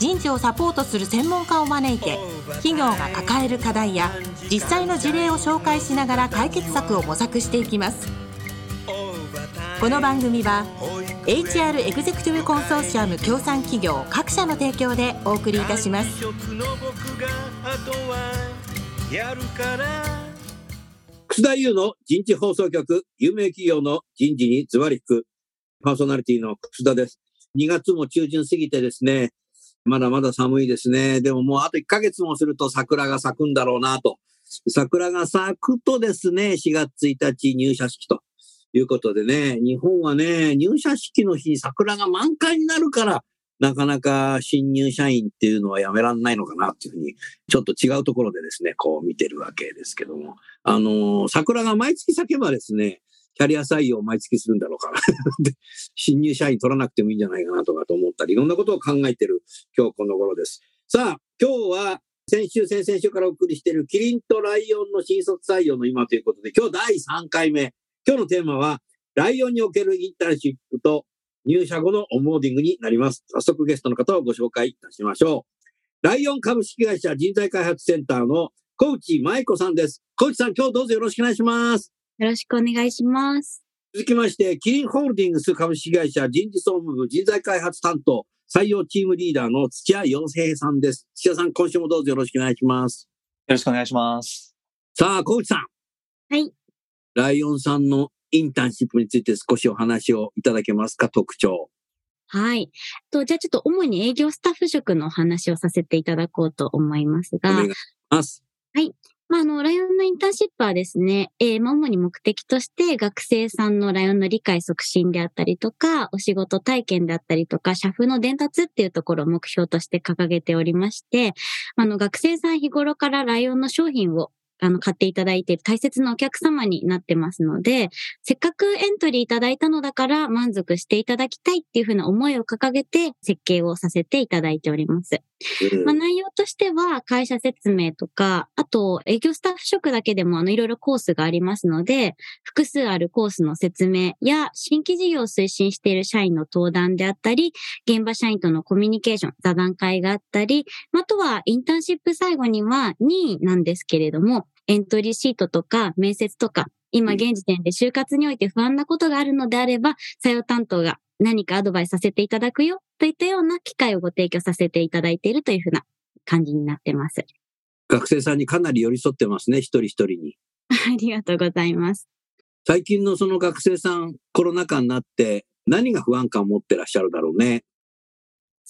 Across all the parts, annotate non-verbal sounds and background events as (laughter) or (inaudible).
人事をサポートする専門家を招いて企業が抱える課題や実際の事例を紹介しながら解決策を模索していきます。この番組は HR エグゼクティブコンソーシアム協賛企業各社の提供でお送りいたします。楠田優の人事放送局有名企業の人事にズバリ引く。パーソナリティの楠田です。2月も中旬過ぎてですねまだまだ寒いですね。でももうあと1ヶ月もすると桜が咲くんだろうなと。桜が咲くとですね、4月1日入社式ということでね、日本はね、入社式の日に桜が満開になるから、なかなか新入社員っていうのはやめらんないのかなっていうふうに、ちょっと違うところでですね、こう見てるわけですけども。あの、桜が毎月咲けばですね、キャリア採用を毎月するんだろうから (laughs) 新入社員取らなくてもいいんじゃないかなとかと思ったり、いろんなことを考えてる今日この頃です。さあ、今日は先週、先々週からお送りしているキリンとライオンの新卒採用の今ということで、今日第3回目。今日のテーマは、ライオンにおけるインターンシップと入社後のオンボーディングになります。早速ゲストの方をご紹介いたしましょう。ライオン株式会社人材開発センターの小内舞子さんです。小内さん、今日どうぞよろしくお願いします。よろしくお願いします。続きまして、キリンホールディングス株式会社人事総務部人材開発担当採用チームリーダーの土屋洋平さんです。土屋さん、今週もどうぞよろしくお願いします。よろしくお願いします。さあ、小内さん。はい。ライオンさんのインターンシップについて少しお話をいただけますか、特徴。はい。と、じゃあちょっと主に営業スタッフ職のお話をさせていただこうと思いますが。お願いします。はい。まあ、あの、ライオンのインターンシップはですね、えー、主に目的として学生さんのライオンの理解促進であったりとか、お仕事体験であったりとか、社風の伝達っていうところを目標として掲げておりまして、あの、学生さん日頃からライオンの商品をあの、買っていただいている大切なお客様になってますので、せっかくエントリーいただいたのだから満足していただきたいっていうふうな思いを掲げて設計をさせていただいております。まあ、内容としては会社説明とか、あと営業スタッフ職だけでもあのいろいろコースがありますので、複数あるコースの説明や新規事業を推進している社員の登壇であったり、現場社員とのコミュニケーション、座談会があったり、あとはインターンシップ最後には2位なんですけれども、エントリーシートとか面接とか、今現時点で就活において不安なことがあるのであれば、採用担当が何かアドバイスさせていただくよといったような機会をご提供させていただいているというふうな感じになってます。学生さんにかなり寄り添ってますね、一人一人に。(laughs) ありがとうございます。最近のその学生さん、コロナ禍になって何が不安感を持ってらっしゃるだろうね。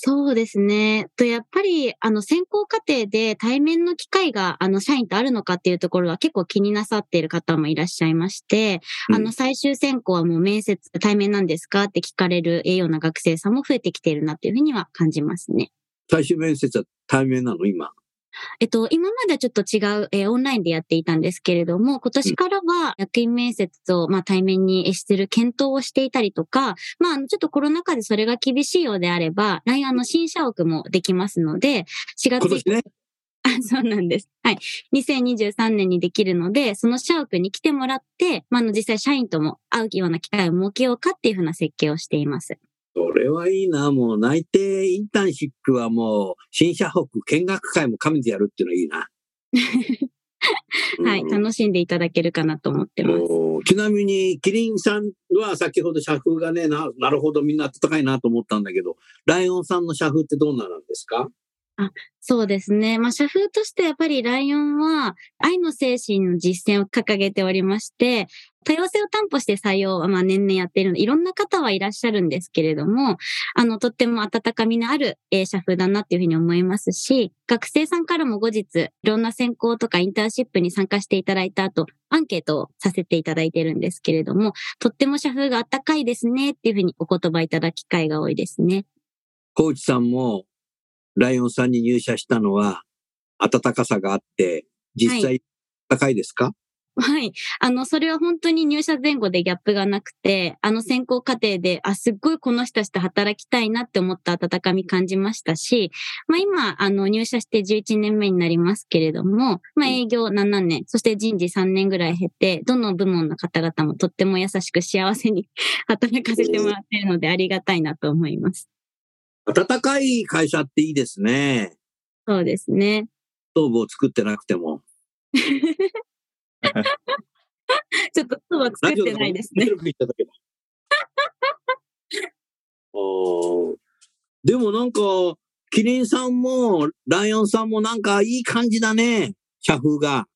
そうですね。と、やっぱり、あの、選考過程で対面の機会が、あの、社員とあるのかっていうところは結構気になさっている方もいらっしゃいまして、うん、あの、最終選考はもう面接、対面なんですかって聞かれるような学生さんも増えてきているなっていうふうには感じますね。最終面接は対面なの今？えっと、今まではちょっと違う、えー、オンラインでやっていたんですけれども、今年からは役員面接を、まあ、対面にする検討をしていたりとか、まあ、ちょっとコロナ禍でそれが厳しいようであれば、来年の新社屋もできますので、4月。ね。(laughs) あ、そうなんです。はい。2023年にできるので、その社屋に来てもらって、まあ、の、実際社員とも会うような機会を設けようかっていうふうな設計をしています。それはいいな。もう内定インターンシップはもう、新社北見学会も兼めてやるっていうのはいいな。(laughs) はい、楽しんでいただけるかなと思ってます。ちなみに、キリンさんは先ほど社風がね、な、なるほどみんな温かいなと思ったんだけど、ライオンさんの社風ってどんななんですか？あそうですね。まあ、社風としてやっぱりライオンは愛の精神の実践を掲げておりまして、多様性を担保して採用はまあ年々やっているので、いろんな方はいらっしゃるんですけれども、あの、とっても温かみのある、え社風だなっていうふうに思いますし、学生さんからも後日、いろんな選考とかインターンシップに参加していただいた後、アンケートをさせていただいてるんですけれども、とっても社風が温かいですねっていうふうにお言葉いただく機会が多いですね。コーチさんもライオンさんに入社したのは、暖かさがあって、実際高いですか？はい。あの、それは本当に入社前後でギャップがなくて、あの選考過程で、あ、すっごいこの人たちと働きたいなって思った温かみ感じましたし、まあ今、あの、入社して11年目になりますけれども、まあ営業7年、そして人事3年ぐらい経て、どの部門の方々もとっても優しく幸せに (laughs) 働かせてもらっているのでありがたいなと思います。暖かい会社っていいですね。そうですね。ストーブを作ってなくても。(laughs) ちょっとそうは作ってないですね。ラジオでも面白く言っただけだ (laughs) おーでもなんか、キリンさんも、ライオンさんもなんかいい感じだね。社風が。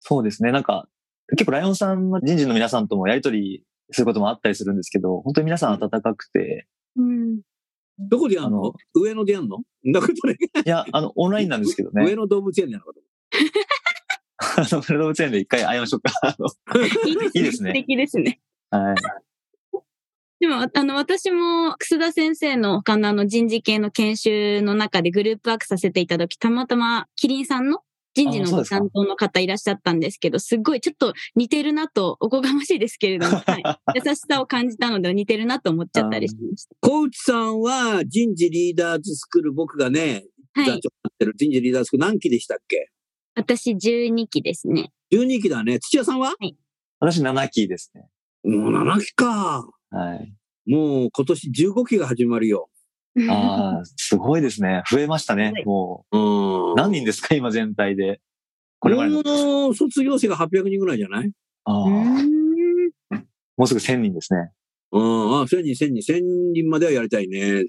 そうですね。なんか、結構ライオンさんの人事の皆さんともやりとりすることもあったりするんですけど、本当に皆さん温かくて、うん。どこでやんの？あの上野でやんの？なことね。いや、あの、オンラインなんですけど上ね。(laughs) 野動物園でやるのかと (laughs) あの、動物園で一回会いましょうか。あの (laughs) いいですね。いいですね素敵ですね。はい。でも、あの、私も、楠田先生の他のあの人事系の研修の中でグループワークさせていただき、たまたま、キリンさんの人事のあそうですか担当の方いらっしゃったんですけど、すっごいちょっと似てるなと、おこがましいですけれども、(laughs) はい、優しさを感じたので似てるなと思っちゃったりしまし (laughs) 小内さんは人事リーダーズスクール、僕がね、た。はい。座長になってる人事リーダーズスクール何期でしたっけ？私12期ですね。?12 期だね。土屋さんは？私7期ですね。もう7期か。はい。もう今年15期が始まるよ。ああ、(laughs) すごいですね。増えましたねは。いもうんう、何人ですか今全体で？これまでの。卒業生が800人ぐらいじゃない？ああ、もうすぐ1000人ですね。うん、あ、1000人、1000人、1000人まではやりたいね。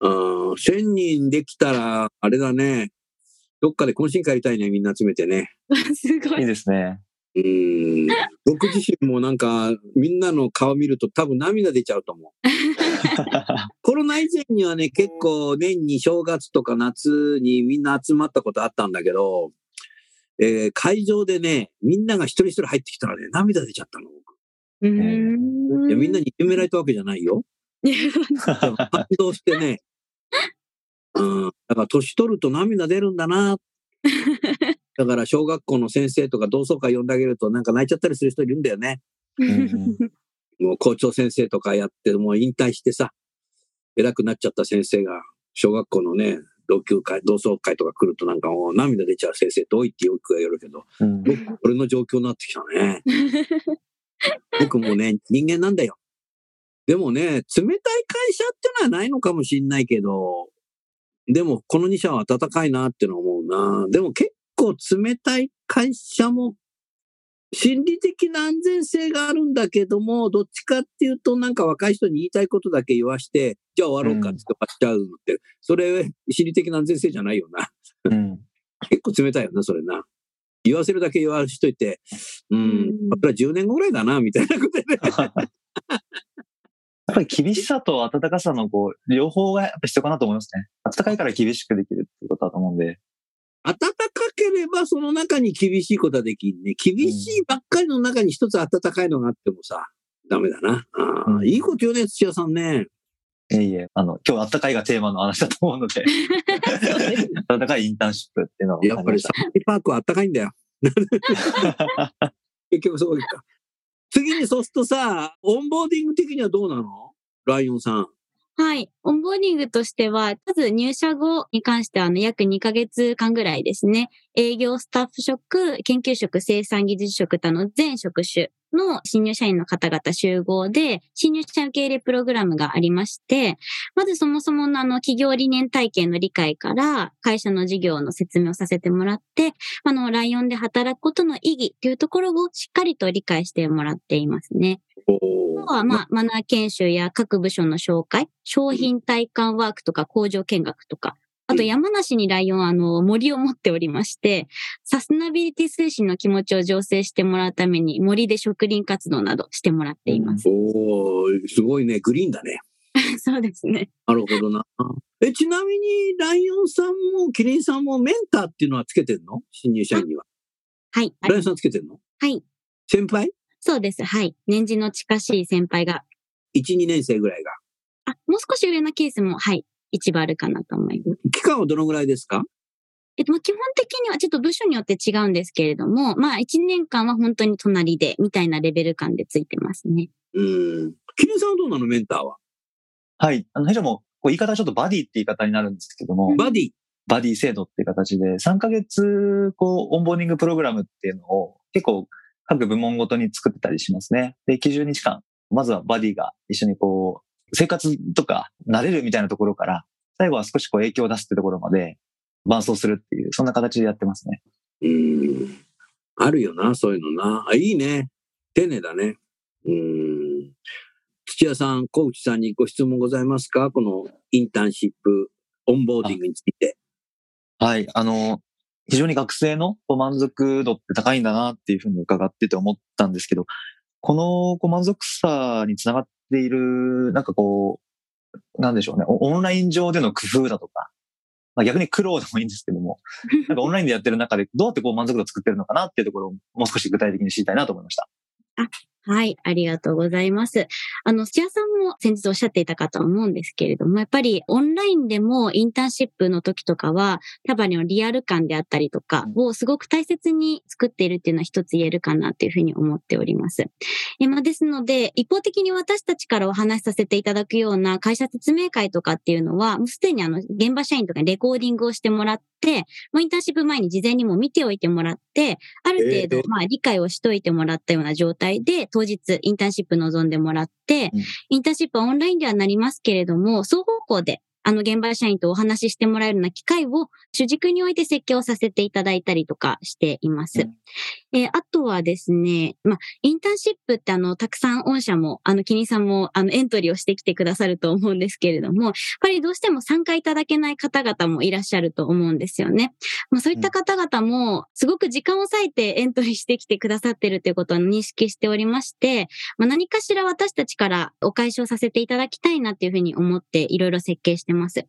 うん、(laughs) 1000人できたら、あれだね。どっかで懇親会やりたいね、みんな集めてね。すごい。いいですね。うん。僕自身もなんか、みんなの顔見ると多分涙出ちゃうと思う。(laughs) (laughs) コロナ以前にはね、結構年に正月とか夏にみんな集まったことあったんだけど、えー会場でね、みんなが一人一人入ってきたらね、涙出ちゃったの。僕うーいやみんなに決められたわけじゃないよ。いや感動してね。(laughs) うん。だから年取ると涙出るんだな。だから小学校の先生とか同窓会呼んであげるとなんか泣いちゃったりする人いるんだよね。う (laughs) んもう校長先生とかやって、もう引退してさ、偉くなっちゃった先生が、小学校のね、同級会、同窓会とか来るとなんかもう涙出ちゃう先生って多いってよく言われるけど、うん僕、俺の状況になってきたね。(laughs) 僕もね、人間なんだよ。でもね、冷たい会社ってのはないのかもしんないけど、でもこの2社は温かいなって思うな。でも結構冷たい会社も心理的な安全性があるんだけども、どっちかっていうとなんか若い人に言いたいことだけ言わして、じゃあ終わろうかって終わっちゃうのって、それ心理的な安全性じゃないよな。うん (laughs) 結構冷たいよな、それな。言わせるだけ言わしといて、うん、うんそれは10年後ぐらいだな、みたいなことでね。(laughs) やっぱり厳しさと温かさのこう、両方がやっぱ必要かなと思いますね。温かいから厳しくできるっていうことだと思うんで。暖かければその中に厳しいことはできんね。厳しいばっかりの中に一つ暖かいのがあってもさ、ダメだな。あーうんいいこと言うね、土屋さんね。いえいえ、あの、今日暖かいがテーマの話だと思うので、(laughs) (laughs) 暖かいインターンシップっていうのをやっぱりサファリパークは暖かいんだよ。(laughs) 結局そうか。次にそうするとさ、オンボーディング的にはどうなの？ライオンさん。はい。オンボーディングとしては、まず入社後に関しては、あの、約2ヶ月間ぐらいですね。営業スタッフ職、研究職、生産技術職との全職種の新入社員の方々集合で、新入社員受け入れプログラムがありまして、まずそもそものあの、企業理念体系の理解から、会社の事業の説明をさせてもらって、あの、ライオンで働くことの意義というところをしっかりと理解してもらっていますね。おあとは、まあ、マナー研修や各部署の紹介、商品体感ワークとか工場見学とか、あと山梨にライオンあの森を持っておりまして、サステナビリティ推進の気持ちを醸成してもらうために森で植林活動などしてもらっています。おーすごいね。グリーンだね。(laughs) そうですね。なるほどな。え、ちなみに、ライオンさんもキリンさんもメンターっていうのはつけてんの？新入社員には。はい。ライオンさんつけてんの？はい。先輩？そうです。はい。年次の近しい先輩が、?1、2年生ぐらいが。あ、もう少し上のケースも、はい。一番あるかなと思います。期間はどのぐらいですか？えっと、まあ基本的にはちょっと部署によって違うんですけれども、まあ1年間は本当に隣で、みたいなレベル感でついてますね。うん。キリンさんはどうなの？メンターは？はい。あの、弊社も、こう言い方はちょっとバディって言い方になるんですけども、バディ？バディ制度っていう形で、3ヶ月、こう、オンボーディングプログラムっていうのを結構各部門ごとに作ってたりしますね。で、90日間、まずはバディが一緒にこう、生活とか慣れるみたいなところから、最後は少しこう影響を出すってところまで伴走するっていう、そんな形でやってますね。うん。あるよな、そういうのな。あ、いいね。丁寧だね。うん。土屋さん、小内さんにご質問ございますか？このインターンシップ、オンボーディングについて。はい。あの、非常に学生の満足度って高いんだなっていうふうに伺ってて思ったんですけど、このこう満足さにつながっている、なんかこう、なんでしょうね、オ、オンライン上での工夫だとか、まあ、逆に苦労でもいいんですけども、(laughs) なんかオンラインでやってる中でどうやってこう満足度を作ってるのかなっていうところをもう少し具体的に知りたいなと思いました。はい、ありがとうございます。あの、土屋さんも先日おっしゃっていたかとは思うんですけれども、やっぱりオンラインでもインターンシップの時とかは、多分のリアル感であったりとかをすごく大切に作っているっていうのは一つ言えるかなっていうふうに思っております。えまあ、ですので、一方的に私たちからお話しさせていただくような会社説明会とかっていうのは、もうすでにあの、現場社員とかにレコーディングをしてもらって、もうインターンシップ前に事前にも見ておいてもらって、ある程え度、まあ理解をしといてもらったような状態で、当日インターンシップ臨んでもらって、うん。インターンシップはオンラインではなりますけれども、双方向で、あの現場社員とお話ししてもらえるような機会を主軸において設計をさせていただいたりとかしています。うんえーあとはですね、まあ、インターンシップってあの、たくさん御社も、あの、キニさんも、あの、エントリーをしてきてくださると思うんですけれども、やっぱりどうしても参加いただけない方々もいらっしゃると思うんですよね。まあ、そういった方々も、すごく時間を割いてエントリーしてきてくださってるということを認識しておりまして、まあ、何かしら私たちからお返しをさせていただきたいなっていうふうに思っていろいろ設計してます。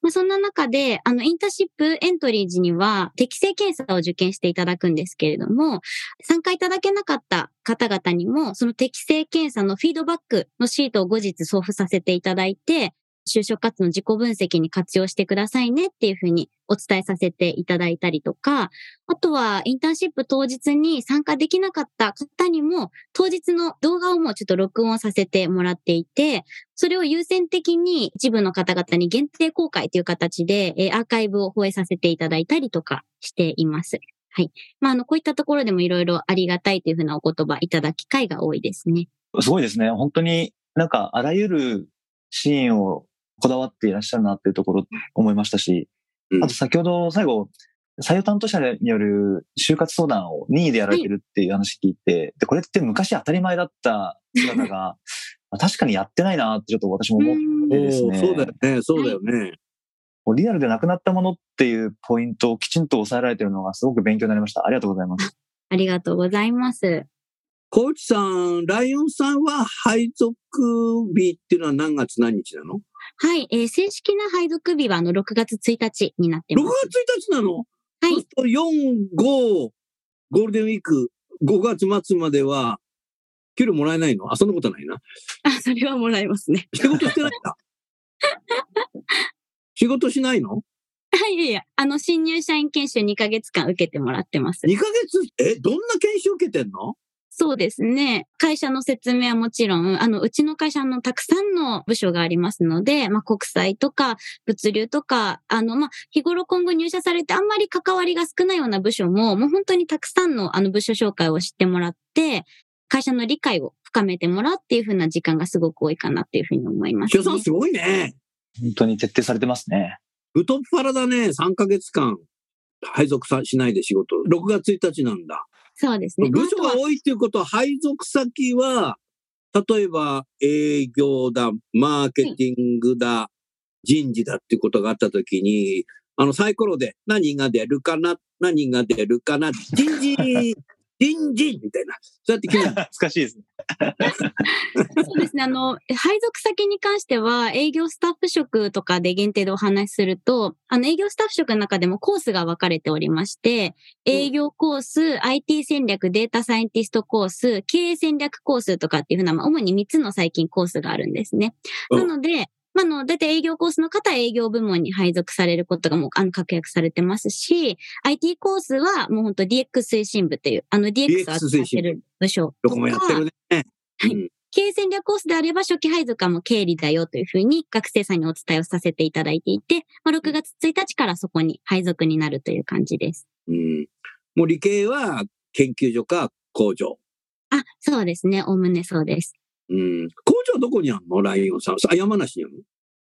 まあ、そんな中で、あの、インターシップエントリー時には適正検査を受験していただくんですけれども、参加いただけなかった方々にも、その適正検査のフィードバックのシートを後日送付させていただいて、就職活動の自己分析に活用してくださいねっていうふうにお伝えさせていただいたりとか、あとはインターンシップ当日に参加できなかった方にも、当日の動画をもうちょっと録音させてもらっていて、それを優先的に一部の方々に限定公開という形で、えアーカイブを放映させていただいたりとかしています。はい。まあ、あの、こういったところでもいろいろありがたいというふうなお言葉いただき機会が多いですね。すごいですね。本当になんかあらゆるシーンをこだわっていらっしゃるなっていうところ思いましたし、うんあと先ほど最後、採用担当者による就活相談を任意でやられてるっていう話聞いて、で、これって昔当たり前だった姿が、(laughs) あ確かにやってないなってちょっと私も思ってですね。そうだよね、そうだよね。リアルでなくなったものっていうポイントをきちんと抑えられてるのがすごく勉強になりました。ありがとうございます。(laughs) ありがとうございます。コーチさん、ライオンさんは配属日っていうのは何月何日なの ?6 はい。えー正式な配属日は、あの、6月1日になってます。月1日なの？はいそうすると4、5、ゴールデンウィーク、5月末までは、給料もらえないの？あ、そんなことないな。あ、それはもらえますね。仕事してないんだ。(laughs) 仕事しないの？はい、いやいや、あの、新入社員研修2ヶ月間受けてもらってます。?2 ヶ月、え、どんな研修受けてんの？そうですね。会社の説明はもちろん、あの、うちの会社のたくさんの部署がありますので、まあ、国際とか物流とか、あの、まあ、日頃今後入社されてあんまり関わりが少ないような部署も、もう本当にたくさんのあの部署紹介を知ってもらって、会社の理解を深めてもらうっていう風な時間がすごく多いかなっていうふうに思います、岸田さんすごいね。本当に徹底されてますね。太っ腹だね。3ヶ月間、配属さしないで仕事。6月1日なんだ。そうですね。部署が多いっていうことは、配属先は、例えば営業だ、マーケティングだ、人事だっていうことがあったときに、あのサイコロで何が出るかな、何が出るかな、人事、人事みたいな。そうやって決める。(laughs) 懐かしいですね。(laughs) そうですね。あの、配属先に関しては、営業スタッフ職とかで限定でお話しすると、あの、営業スタッフ職の中でもコースが分かれておりまして、営業コース、IT 戦略、データサイエンティストコース、経営戦略コースとかっていうふうな、まあ、主に3つの最近コースがあるんですね。うんなので、まあ、あの、だいたい営業コースの方は営業部門に配属されることがもう、あの、確約されてますし、IT コースはもう本当 DX 推進部という、あの DX を扱ってる部署どこもやってるね。はいうん経営戦略コースであれば初期配属はもう経理だよというふうに学生さんにお伝えをさせていただいていて、まあ、6月1日からそこに配属になるという感じです。うん。もう理系は研究所か工場。あ、そうですね。おおむねそうです。うん。工場どこにあんの？ライオンさん。あ、山梨にあるの？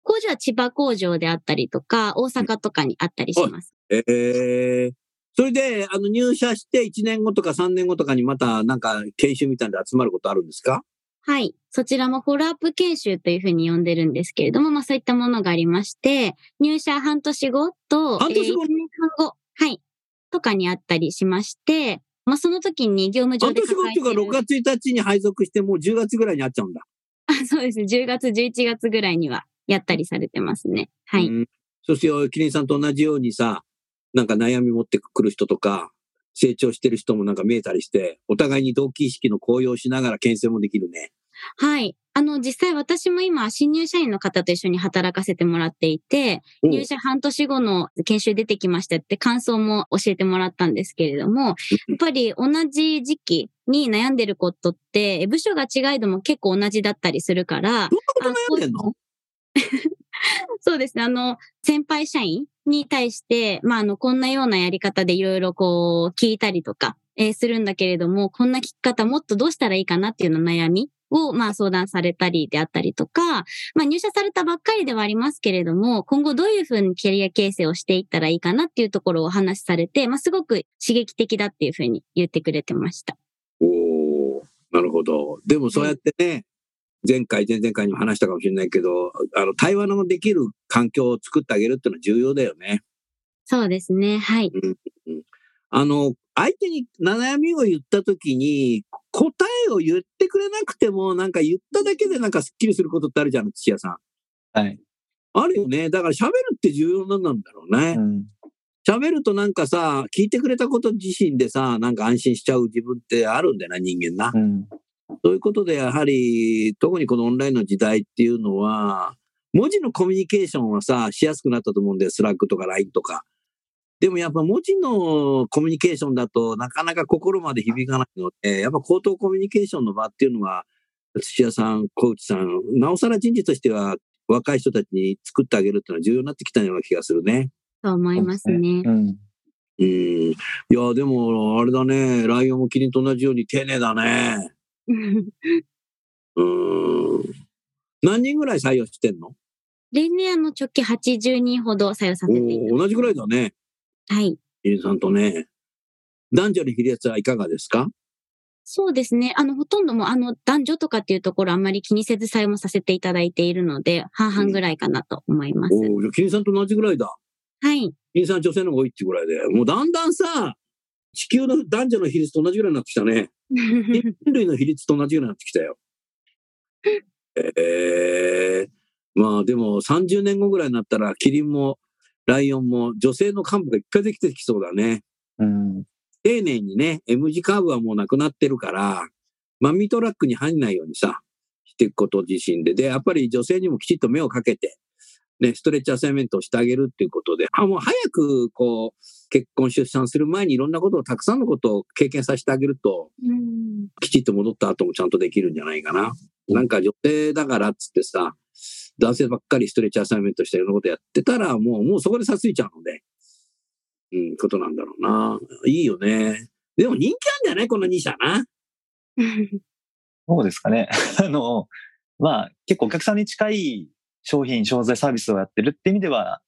工場は千葉工場であったりとか、大阪とかにあったりします。ええそれで、あの、入社して1年後とか3年後とかにまたなんか研修みたいなので集まることあるんですか？はい。そちらもフォローアップ研修というふうに呼んでるんですけれども、まあそういったものがありまして、入社半年後と、半年後えー一年半後、はい。とかにあったりしまして、まあその時に業務上半で年後っていうか6月1日に配属してもう10月ぐらいに会っちゃうんだ。あ、(laughs) そうですね。10月、11月ぐらいにはやったりされてますね。はい。うんそして、キリンさんと同じようにさ、なんか悩み持ってくる人とか、成長してる人もなんか見えたりして、お互いに動機意識の高揚しながら牽制もできるね。はい。あの、実際私も今、新入社員の方と一緒に働かせてもらっていて、入社半年後の研修出てきましたって感想も教えてもらったんですけれども、やっぱり同じ時期に悩んでることって、部署が違いども結構同じだったりするから、そんなこと悩んでんの？(laughs) そうですね。あの、先輩社員に対して、まあ、あの、こんなようなやり方でいろいろこう、聞いたりとか、えーするんだけれども、こんな聞き方もっとどうしたらいいかなっていうの悩みを、まあ、相談されたりであったりとか、まあ、入社されたばっかりではありますけれども、今後どういうふうにキャリア形成をしていったらいいかなっていうところをお話しされて、まあ、すごく刺激的だっていうふうに言ってくれてました。おおなるほど。でもそうやってね、前回、前々回にも話したかもしれないけど、あの、対話のできる環境を作ってあげるっていうのは重要だよね。そうですね。はい。あの、相手に悩みを言ったときに、答えを言ってくれなくても、なんか言っただけでなんかスッキリすることってあるじゃん、土屋さん。はい。あるよね。だから喋るって重要なんだろうねう。ん。喋るとなんかさ、聞いてくれたこと自身でさ、なんか安心しちゃう自分ってあるんだよな、人間な。うん。そういうことで、やはり、特にこのオンラインの時代っていうのは、文字のコミュニケーションはさ、しやすくなったと思うんだよ。 Slack とか LINE とか。でもやっぱ文字のコミュニケーションだとなかなか心まで響かないので、やっぱ口頭コミュニケーションの場っていうのは、土屋さん、小内さん、なおさら人事としては若い人たちに作ってあげるっていうのは重要になってきたような気がするね。と思いますね。うん。うん。いや、でも、あれだね。ライオンもキリンと同じように丁寧だね。(laughs) うん。何人ぐらい採用してんの？例年あの直近80人ほど採用させていただいて同じぐらいだね。はい。キリンさんとね。男女の比率はいかがですか？そうですね。あの、ほとんどもうあの、男女とかっていうところあんまり気にせず採用もさせていただいているので、半々ぐらいかなと思います。おお、じゃあキリンさんと同じぐらいだ。はい。キリンさん女性の方が多いっていうぐらいで。もうだんだんさ、地球の男女の比率と同じぐらいになってきたね。(laughs) 人類の比率と同じぐらいになってきたよ。(laughs) ええまあでも30年後ぐらいになったら、キリンもライオンも女性の幹部がいっぱいできてきそうだね。うん。丁寧にね、M 字カーブはもうなくなってるから、マミートラックに入んないようにさ、していくこと自身で。で、やっぱり女性にもきちっと目をかけて、ね、ストレッチアサイメントをしてあげるっていうことで、あ、もう早く、こう、結婚出産する前にいろんなことを、たくさんのことを経験させてあげると、うんきちっと戻った後もちゃんとできるんじゃないかな。なんか女性だからっつってさ、男性ばっかりストレッチアサイメントしていろんなことやってたら、もう、もうそこでさついちゃうので、うん、ことなんだろうな。いいよね。でも人気あんじゃない？この2社な。そうですかね。(laughs) あの、まあ、結構お客さんに近い商品、商材、サービスをやってるって意味では、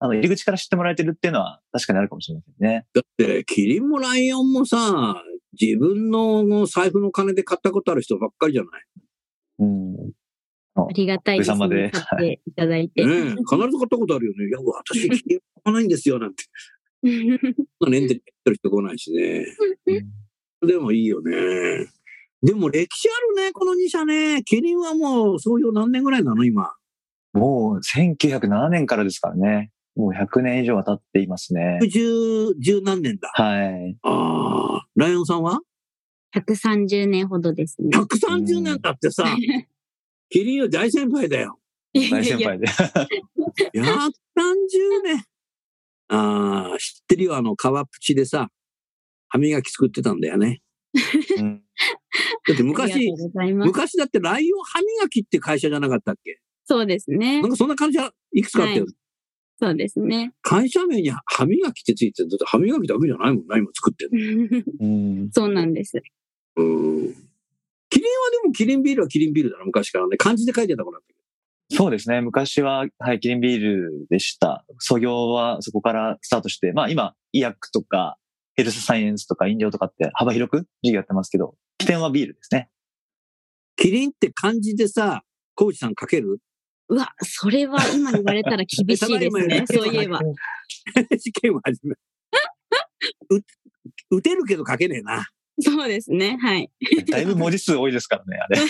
あの、入り口から知ってもらえてるっていうのは確かにあるかもしれませんね。だって、キリンもライオンもさ、自分の財布の金で買ったことある人ばっかりじゃない？うん。ありがたいですね。買っていただいて。ねえ必ず買ったことあるよね。いや、私、キリン買わないんですよ、なんて。そんな年で言ってる人来ないしね。でもいいよね。でも歴史あるね、この2社ね。キリンはもう創業何年ぐらいなの、今？もう1907年からですからね。もう100年以上は経っていますね。十、十何年だ。はい。ああ。ライオンさんは？130年ほどですね。?130 年だってさ、キリンより大先輩だよ。大先輩で。い (laughs) や、30年。ああ、知ってるよ、あの、川プチでさ、歯磨き作ってたんだよね。う (laughs) んだって昔。昔だってライオン歯磨きって会社じゃなかったっけ？そうですねなん。かそんな会社いくつかあったよ。はそうですね。会社名に歯磨きってついてる。だって歯磨きだけじゃないもんな、今作ってる (laughs) うんそうなんです。の。うん。キリンはでもキリンビールはキリンビールだな、昔からね。漢字で書いてたから。そうですね。昔は、はい、キリンビールでした。創業はそこからスタートして、まあ今、医薬とか、ヘルスサイエンスとか飲料とかって幅広く事業やってますけど、起点はビールですね。キリンって漢字でさ、コーチさん書ける？うわ、それは今言われたら厳しいですね。(laughs) そういえば。(laughs) 試験を始め。う打てるけど書けねえな。そうですね。はい。だいぶ文字数多いですからね、あれ。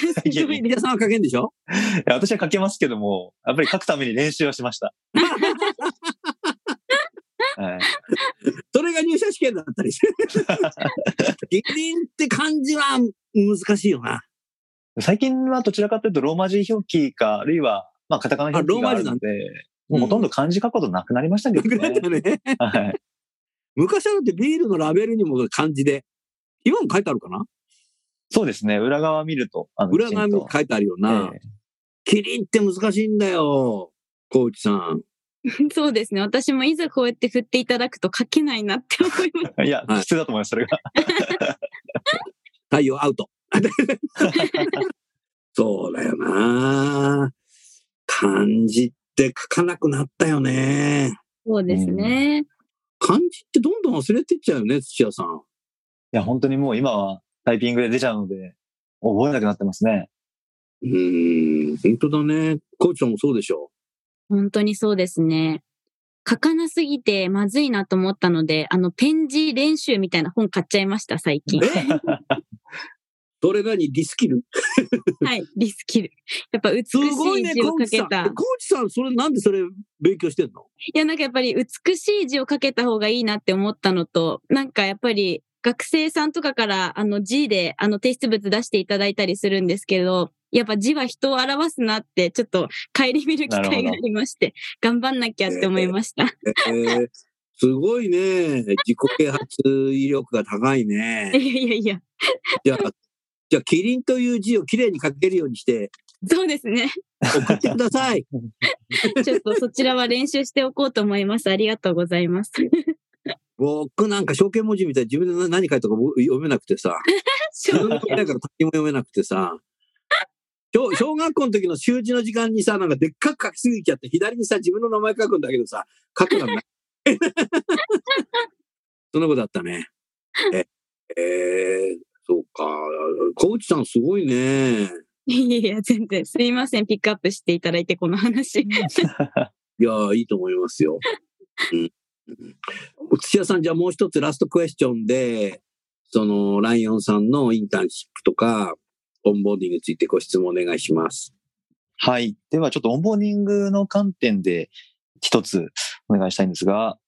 皆さんは書けんでしょ？や私は書けますけども、やっぱり書くために練習はしました。はい、それが入社試験だったりして。キリンって漢字は難しいよな。最近はどちらかというとローマ字表記か、あるいは、まあ、カタカナ表記があるので、もうほとんど漢字書くことなくなりましたけどね。なくなったね。はい。昔はだってビールのラベルにも漢字で、今も書いてあるかな？そうですね。裏側見ると、裏側にきちんと書いてあるよな。ええキリンって難しいんだよ。コーチさん。(laughs) そうですね。私もいざこうやって振っていただくと書けないなって思います。(laughs) いや、はい普通だと思います、それが。(laughs) 太陽アウト。そうだよな。漢字って書かなくなったよね。そうですね。漢字ってどんどん忘れてっちゃうよね、土屋さん。いや、本当にもう今はタイピングで出ちゃうので、覚えなくなってますね。うーん、本当だね。コーチさんもそうでしょ本当にそうですね。書かなすぎてまずいなと思ったので、あの、ペン字練習みたいな本買っちゃいました、最近。(laughs) それ何？リスキル？(laughs) はい、リスキル。やっぱ美しすごい字をコーチさん。書けた。コーチさん、それなんでそれ勉強してんの？いや、なんかやっぱり美しい字を書けた方がいいなって思ったのと、なんかやっぱり学生さんとかからあの字であの提出物出していただいたりするんですけど、やっぱ字は人を表すなってちょっと顧みる機会がありまして、頑張んなきゃって思いました。えー、すごいね。自己啓発威力が高い (laughs) いねや。いやいや、じゃあ、じゃあ、キリンという字をきれいに書けるようにしてそうですね。送ってください。(laughs) ちょっとそちらは練習しておこうと思います。ありがとうございます。僕なんか象形文字みたいに自分で何書いたか読めなくてさ。(laughs) 自分の書いたから何も読めなくてさ。小小学校の時の習字の時間にさ、なんかでっかく書きすぎちゃって、左にさ、自分の名前書くんだけどさ、書くのがない。(laughs) そんなことあったね。え、えー、そうか。小内さんすごいね。いやいや、全然。すいません。ピックアップしていただいて、この話。(laughs) いやー、いいと思いますよ。うん。土屋さん、じゃあもう一つ last question で、その、ライオンさんのインターンシップとか、オンボーディングについてご質問お願いします。はい。では、ちょっとオンボーディングの観点で一つお願いしたいんですが、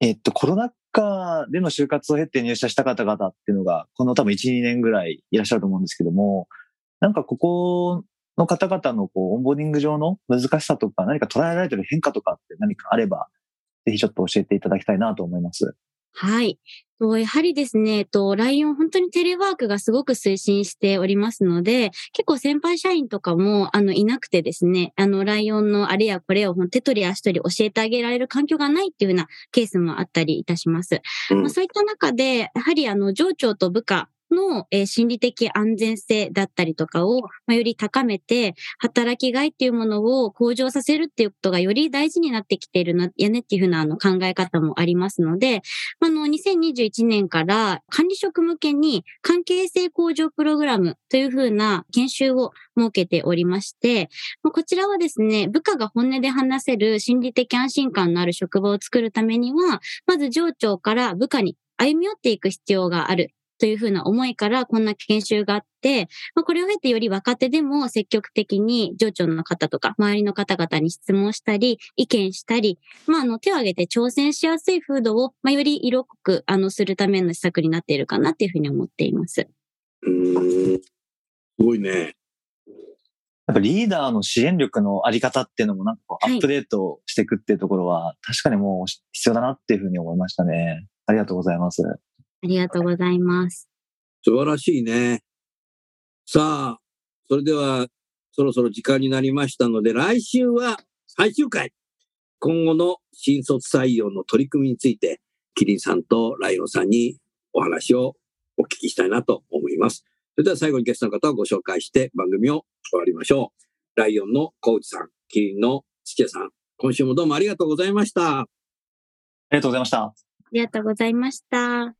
えっと、コロナ禍での就活を経て入社した方々っていうのが、この多分1、2年ぐらいいらっしゃると思うんですけども、なんかここの方々のこうオンボーディング上の難しさとか、何か捉えられてる変化とかって何かあれば、ぜひちょっと教えていただきたいなと思います。はい。とやはりですね、えっと、ライオン本当にテレワークがすごく推進しておりますので、結構先輩社員とかも、あの、いなくてですね、あの、ライオンのあれやこれを手取り足取り教えてあげられる環境がないっていうようなケースもあったりいたします。うんまあ、そういった中で、やはりあの、上長と部下の、心理的安全性だったりとかを、より高めて、働きがいっていうものを向上させるっていうことがより大事になってきているな、やねっていうふうなあの考え方もありますので、あの、2021年から管理職向けに関係性向上プログラムというふうな研修を設けておりまして、こちらはですね、部下が本音で話せる心理的安心感のある職場を作るためには、まず上長から部下に歩み寄っていく必要がある。というふうな思いからこんな研修があって、まあ、これを経てより若手でも積極的に上長の方とか周りの方々に質問したり、意見したり、まあ、あの手を挙げて挑戦しやすい風土を、まあ、より色濃くあのするための施策になっているかなっていうふうに思っています。うーん。すごいね。やっぱリーダーの支援力のあり方っていうのもなんかアップデートしていくっていうところは、確かにもう必要だなっていうふうに思いましたね。ありがとうございます。ありがとうございます。素晴らしいね。さあ、それでは、そろそろ時間になりましたので、来週は最終回。今後の新卒採用の取り組みについて、キリンさんとライオンさんにお話をお聞きしたいなと思います。それでは最後にゲストの方をご紹介して番組を終わりましょう。ライオンのコウチさん、キリンの土屋さん、今週もどうもありがとうございました。ありがとうございました。ありがとうございました。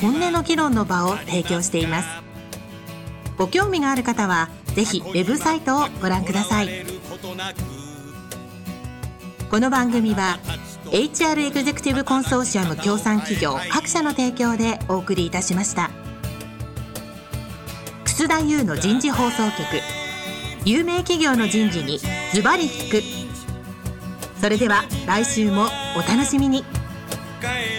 本音の議論の場を提供しています。ご興味がある方はぜひウェブサイトをご覧ください。この番組は HR エグゼクティブコンソーシアム協賛企業各社の提供でお送りいたしました。楠田優の人事放送局有名企業の人事にズバリ聞く。それでは来週もお楽しみに。帰